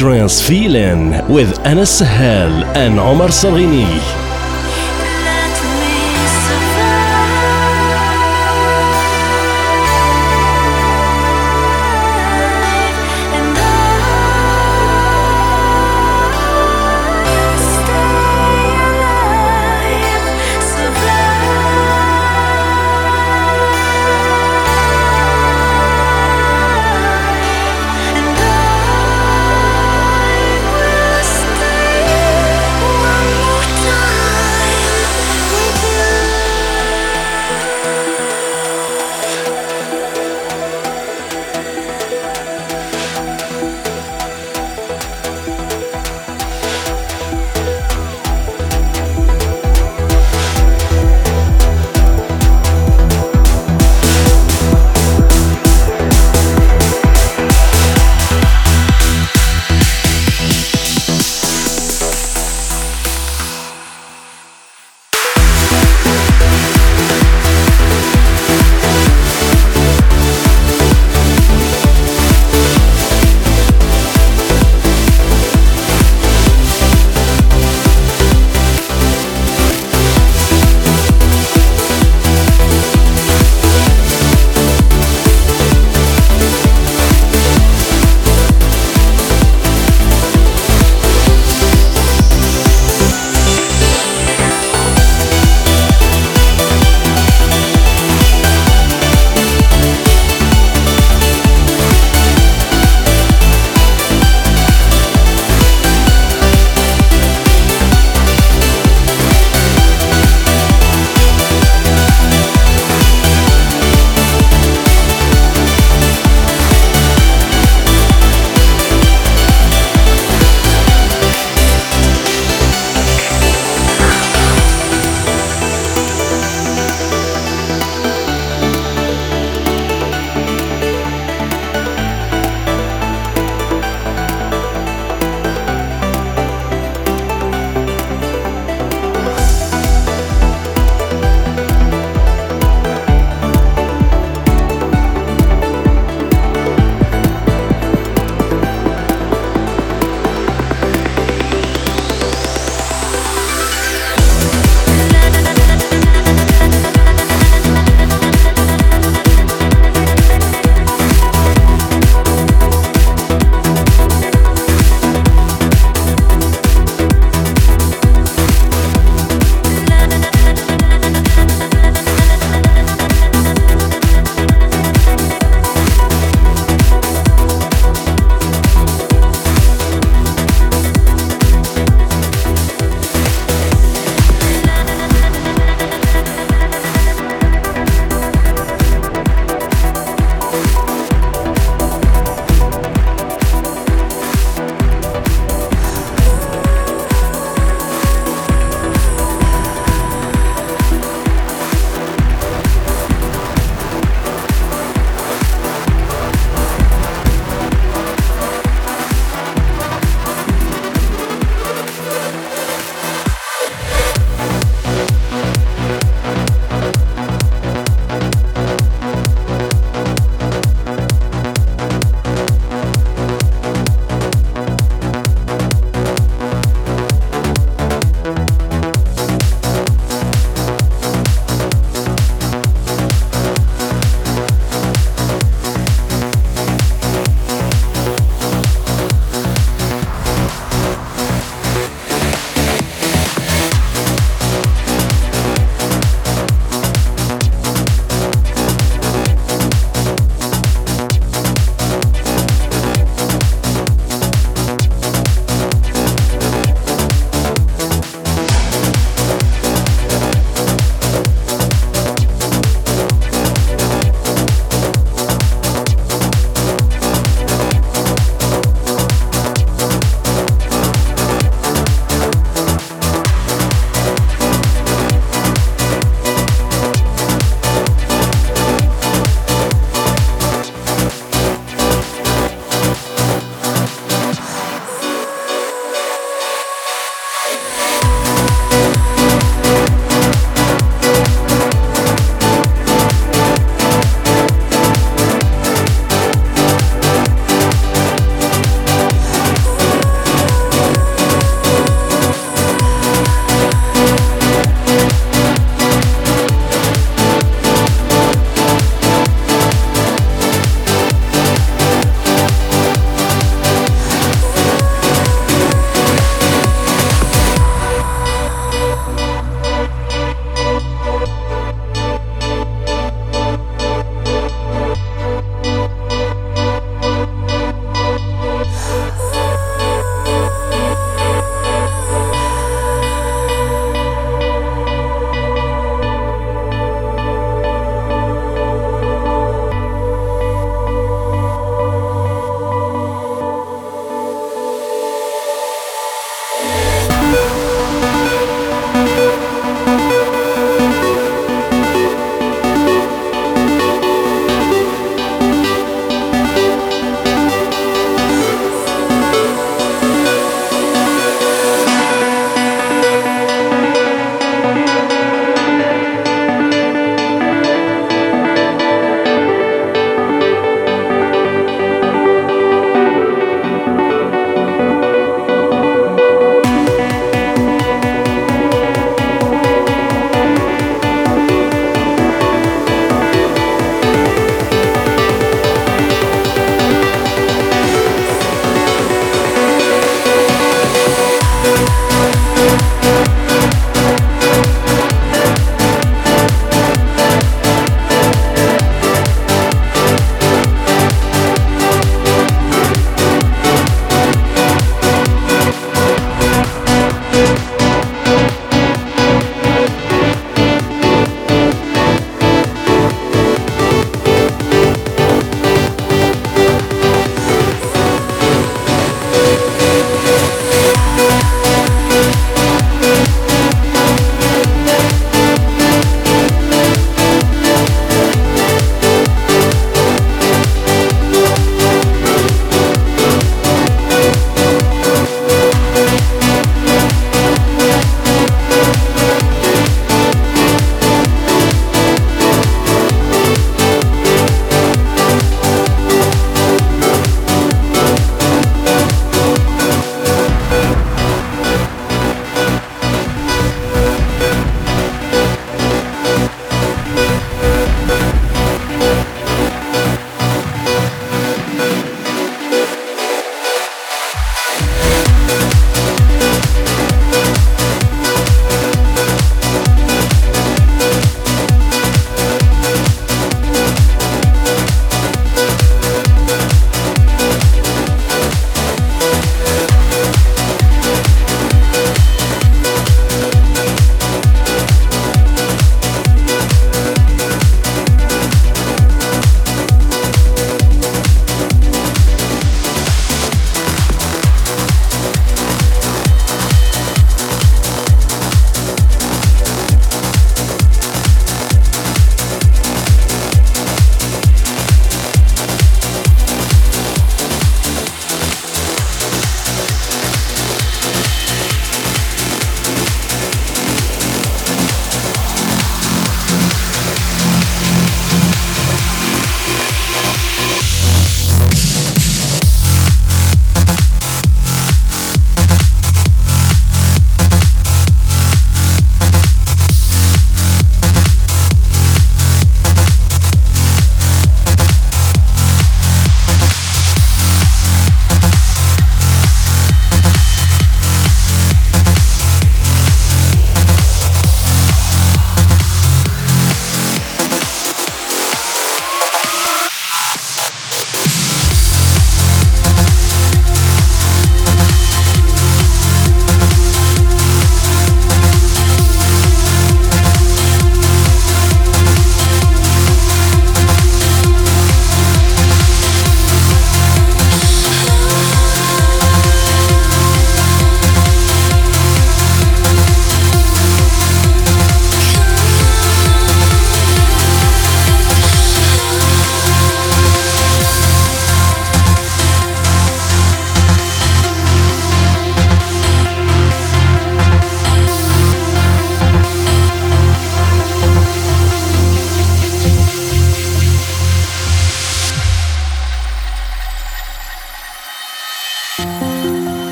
Trance Feeling with Anas Sahel and Omar Salini.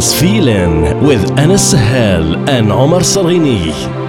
Feeling with Anas Sahel and Omar Sarghini.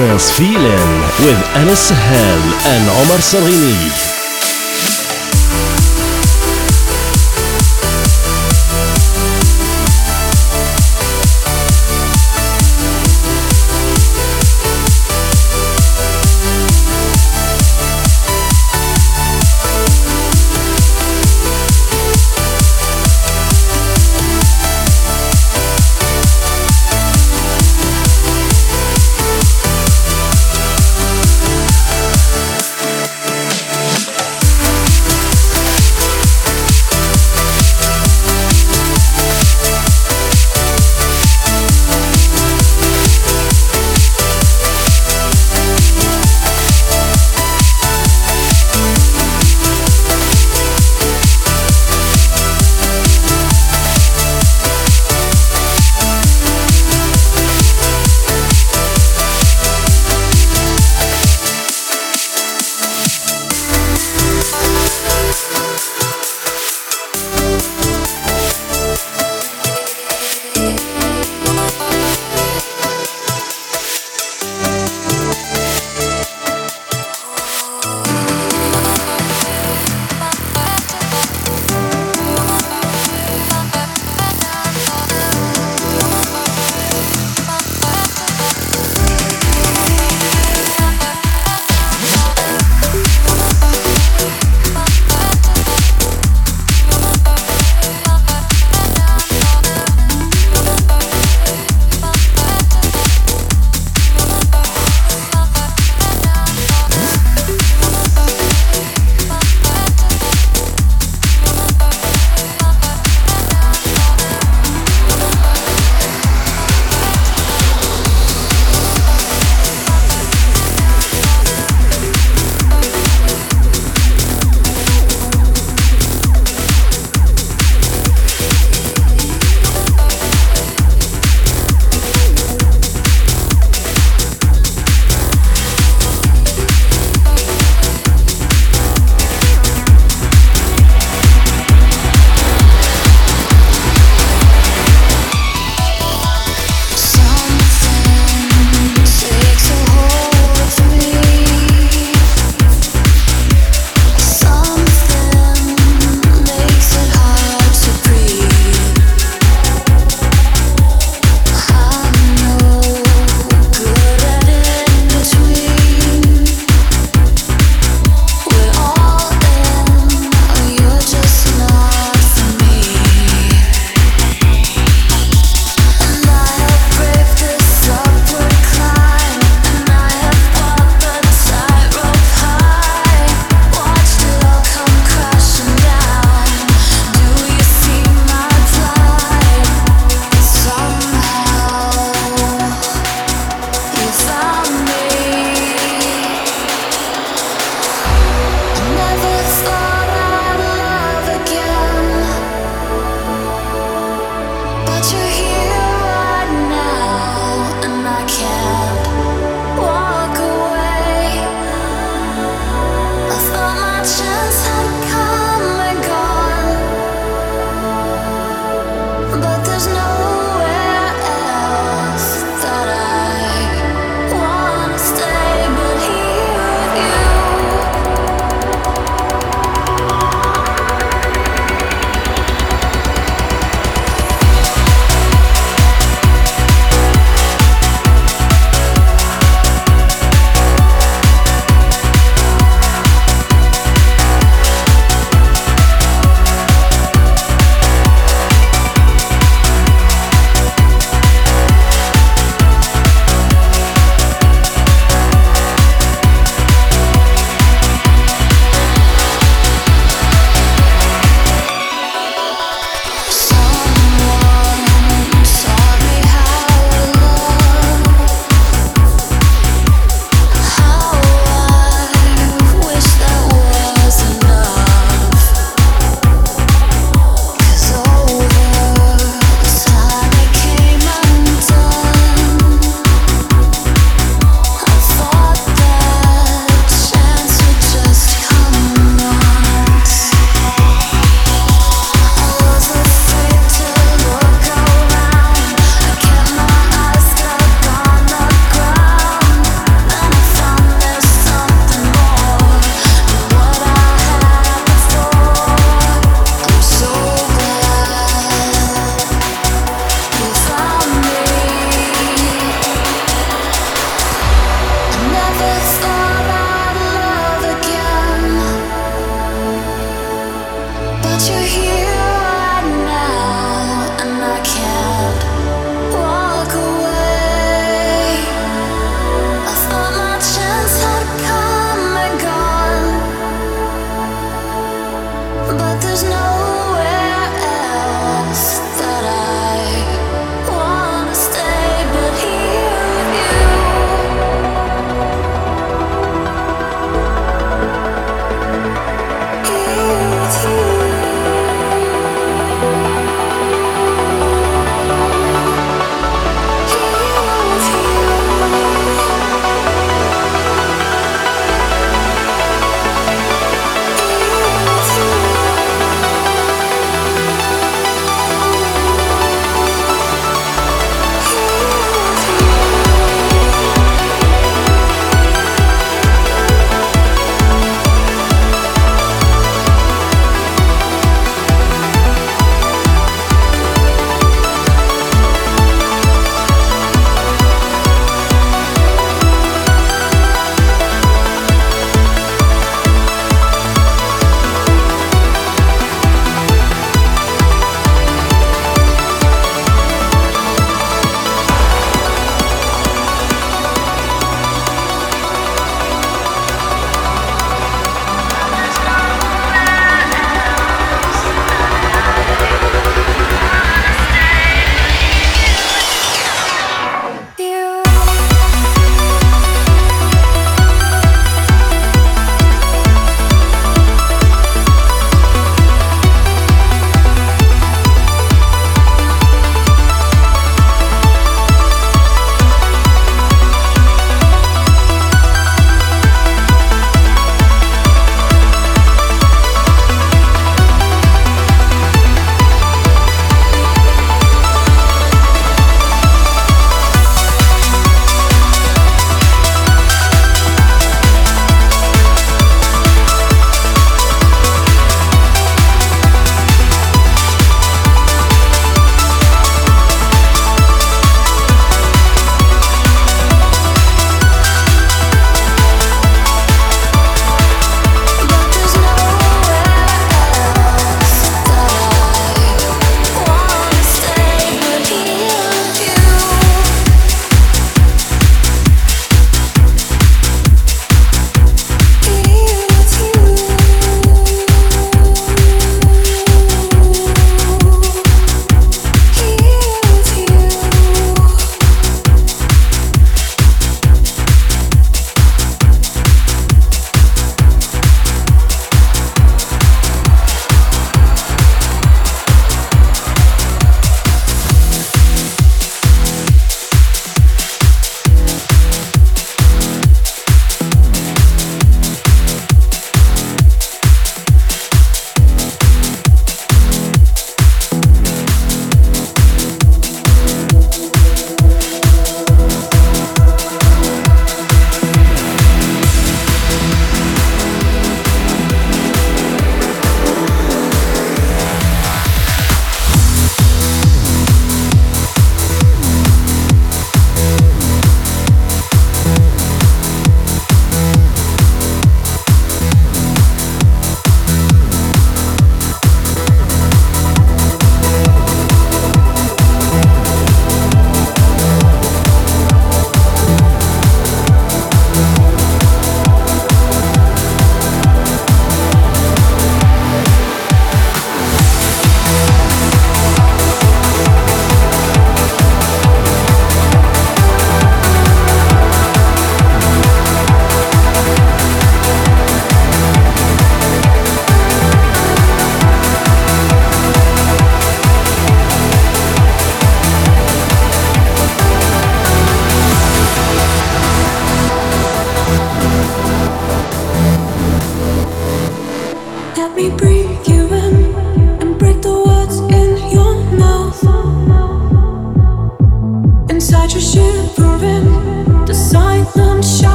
Trance Feeling with Anas Sahel and Omar Salini.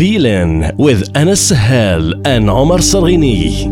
Feeling with Anas Sahel and Omar Sarghini.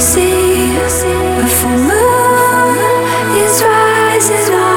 see. If full moon is rising.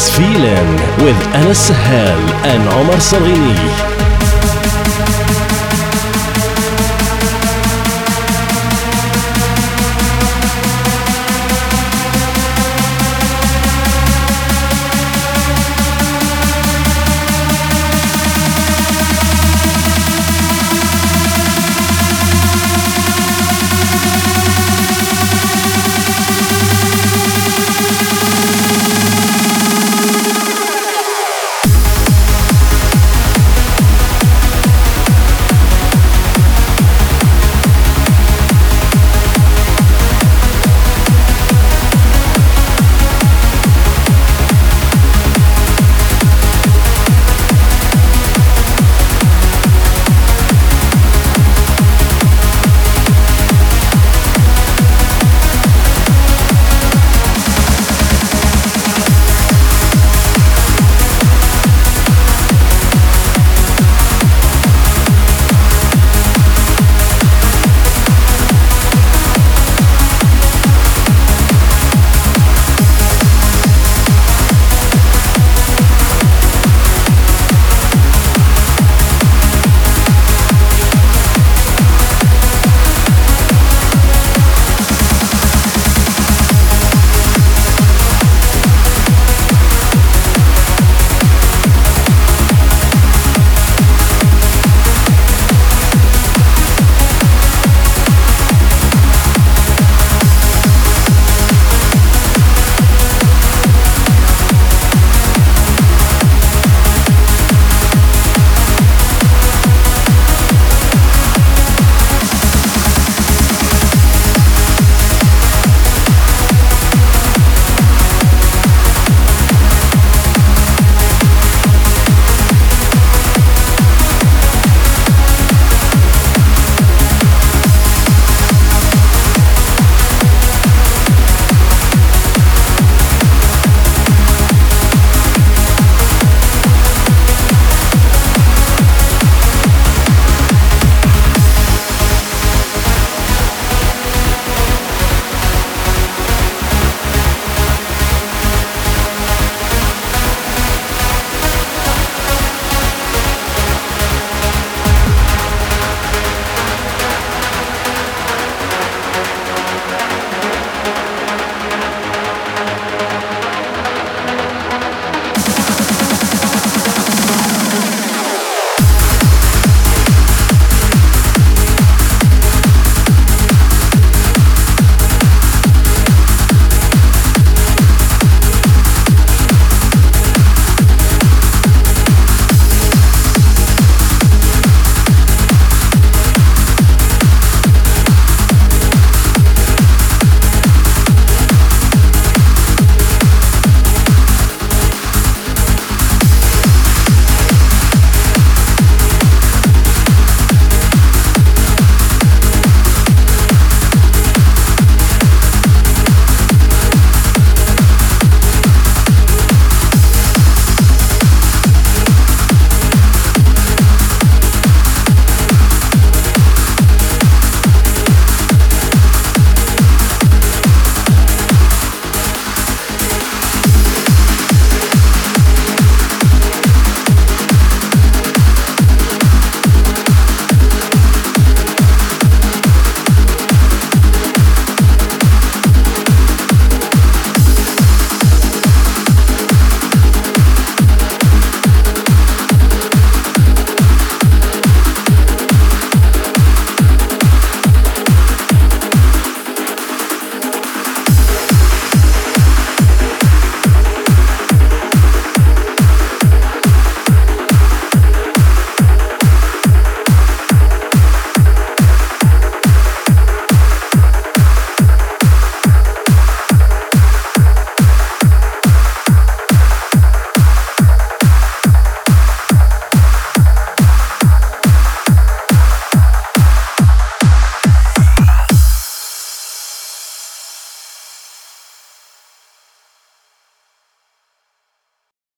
Trance Feeling with Anas Sahel and Omar Salghini.